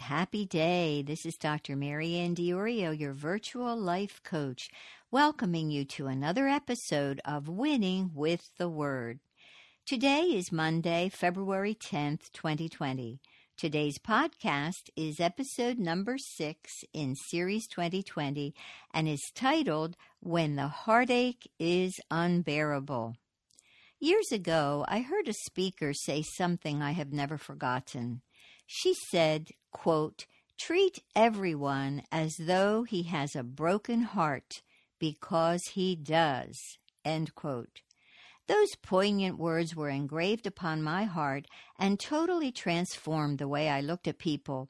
happy day. This is Dr. MaryAnn Diorio, your virtual life coach, welcoming you to another episode of Winning with the Word. Today is Monday, February 10th, 2020. Today's podcast is episode number six in Series 2020 and is titled When the Heartache is Unbearable. Years ago, I heard a speaker say something I have never forgotten. She said, quote, Treat everyone as though he has a broken heart because he does. End quote. Those poignant words were engraved upon my heart and totally transformed the way I looked at people.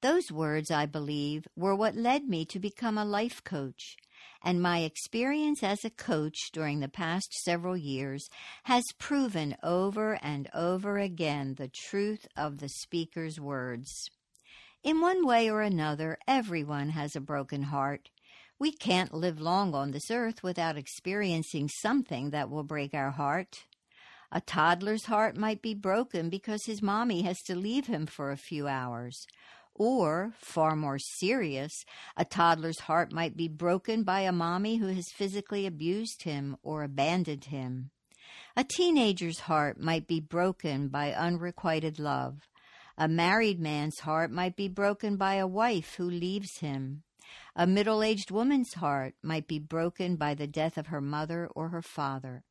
Those words, I believe, were what led me to become a life coach and my experience as a coach during the past several years has proven over and over again the truth of the speaker's words. In one way or another, everyone has a broken heart. We can't live long on this earth without experiencing something that will break our heart. A toddler's heart might be broken because his mommy has to leave him for a few hours. Or, far more serious, a toddler's heart might be broken by a mommy who has physically abused him or abandoned him. A teenager's heart might be broken by unrequited love. A married man's heart might be broken by a wife who leaves him. A middle aged woman's heart might be broken by the death of her mother or her father.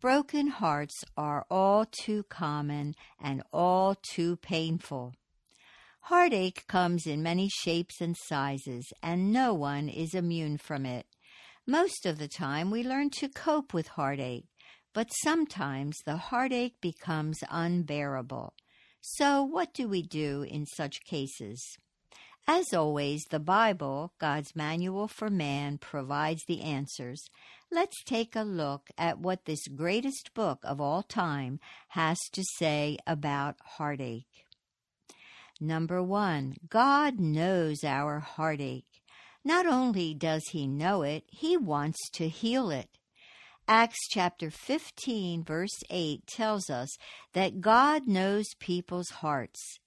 Broken hearts are all too common and all too painful. Heartache comes in many shapes and sizes, and no one is immune from it. Most of the time, we learn to cope with heartache, but sometimes the heartache becomes unbearable. So, what do we do in such cases? As always, the Bible, God's manual for man, provides the answers. Let's take a look at what this greatest book of all time has to say about heartache. Number one, God knows our heartache. Not only does He know it, He wants to heal it. Acts chapter 15, verse 8 tells us that God knows people's hearts.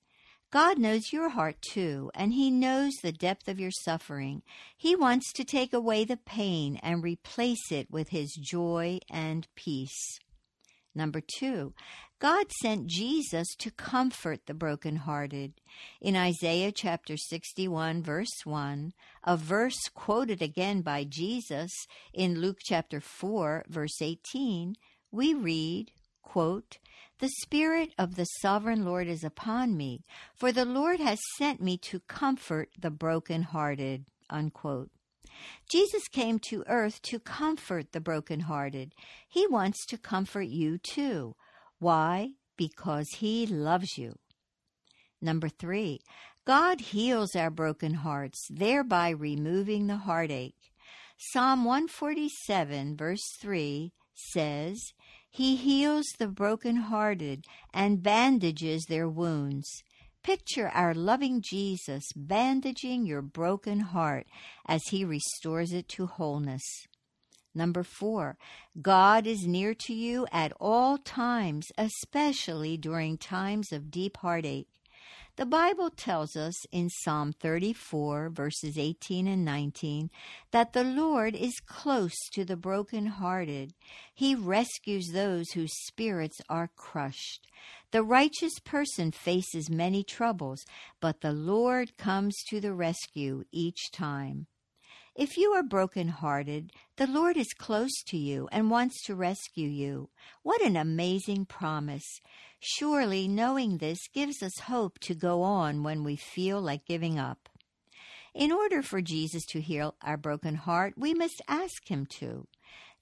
God knows your heart too, and He knows the depth of your suffering. He wants to take away the pain and replace it with His joy and peace. Number two, God sent Jesus to comfort the brokenhearted. In Isaiah chapter 61, verse 1, a verse quoted again by Jesus in Luke chapter 4, verse 18, we read, quote, The Spirit of the Sovereign Lord is upon me, for the Lord has sent me to comfort the brokenhearted. Unquote. Jesus came to earth to comfort the brokenhearted. He wants to comfort you too. Why? Because He loves you. Number three, God heals our broken hearts, thereby removing the heartache. Psalm 147, verse 3 says, He heals the broken-hearted and bandages their wounds. Picture our loving Jesus bandaging your broken heart as he restores it to wholeness. Number four, God is near to you at all times, especially during times of deep heartache. The Bible tells us in Psalm 34, verses 18 and 19, that the Lord is close to the broken-hearted. He rescues those whose spirits are crushed. The righteous person faces many troubles, but the Lord comes to the rescue each time. If you are broken-hearted, the Lord is close to you and wants to rescue you. What an amazing promise. Surely knowing this gives us hope to go on when we feel like giving up. In order for Jesus to heal our broken heart, we must ask him to.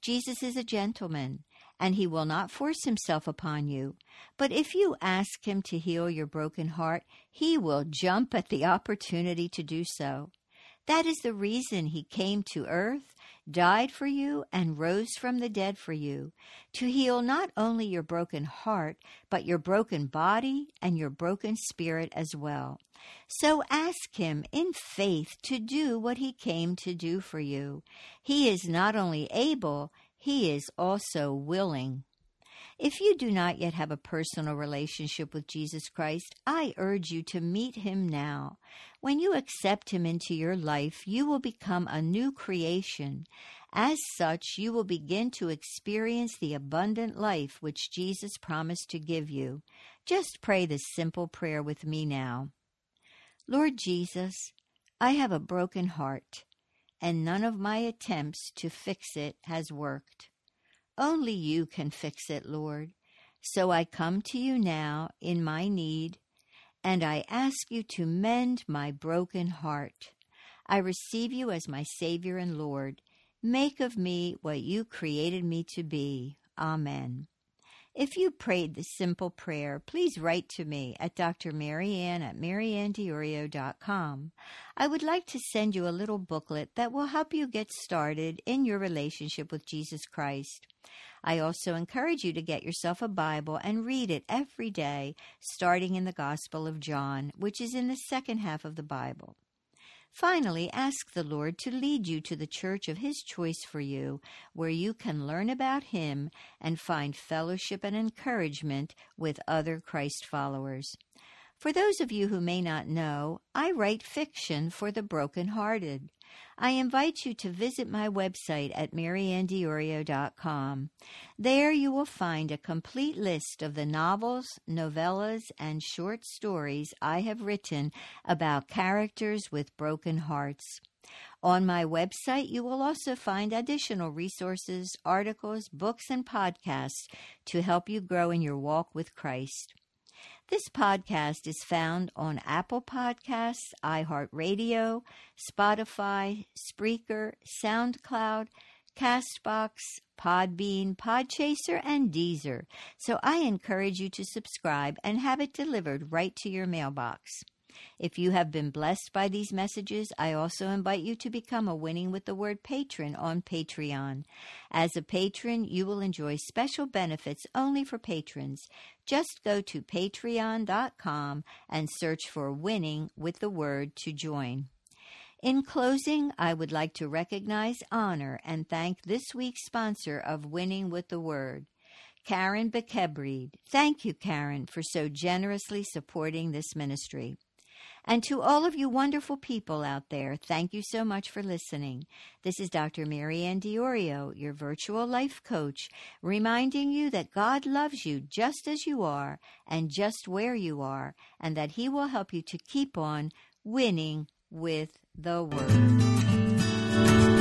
Jesus is a gentleman, and he will not force himself upon you. But if you ask him to heal your broken heart, he will jump at the opportunity to do so. That is the reason he came to earth, died for you, and rose from the dead for you, to heal not only your broken heart, but your broken body and your broken spirit as well. So ask him in faith to do what he came to do for you. He is not only able, he is also willing. If you do not yet have a personal relationship with Jesus Christ, I urge you to meet him now. When you accept him into your life, you will become a new creation. As such, you will begin to experience the abundant life which Jesus promised to give you. Just pray this simple prayer with me now. Lord Jesus, I have a broken heart, and none of my attempts to fix it has worked. Only you can fix it, Lord. So I come to you now in my need, and I ask you to mend my broken heart. I receive you as my Savior and Lord. Make of me what you created me to be. Amen. If you prayed this simple prayer, please write to me at Dr. MaryAnn at maryanndiorio.com. I would like to send you a little booklet that will help you get started in your relationship with Jesus Christ. I also encourage you to get yourself a Bible and read it every day, starting in the Gospel of John, which is in the second half of the Bible. Finally, ask the Lord to lead you to the church of His choice for you, where you can learn about Him and find fellowship and encouragement with other Christ followers. For those of you who may not know, I write fiction for the broken-hearted. I invite you to visit my website at maryanndiorio.com. There you will find a complete list of the novels, novellas, and short stories I have written about characters with broken hearts. On my website, you will also find additional resources, articles, books, and podcasts to help you grow in your walk with Christ. This podcast is found on Apple Podcasts, iHeartRadio, Spotify, Spreaker, SoundCloud, Castbox, Podbean, Podchaser, and Deezer. So I encourage you to subscribe and have it delivered right to your mailbox. If you have been blessed by these messages, I also invite you to become a Winning with the Word patron on Patreon. As a patron, you will enjoy special benefits only for patrons. Just go to patreon.com and search for Winning with the Word to join. In closing, I would like to recognize, honor, and thank this week's sponsor of Winning with the Word. Karen Bekebreed. Thank you, Karen, for so generously supporting this ministry. And to all of you wonderful people out there, thank you so much for listening. This is Dr. MaryAnn Diorio, your virtual life coach, reminding you that God loves you just as you are and just where you are, and that He will help you to keep on winning with the Word.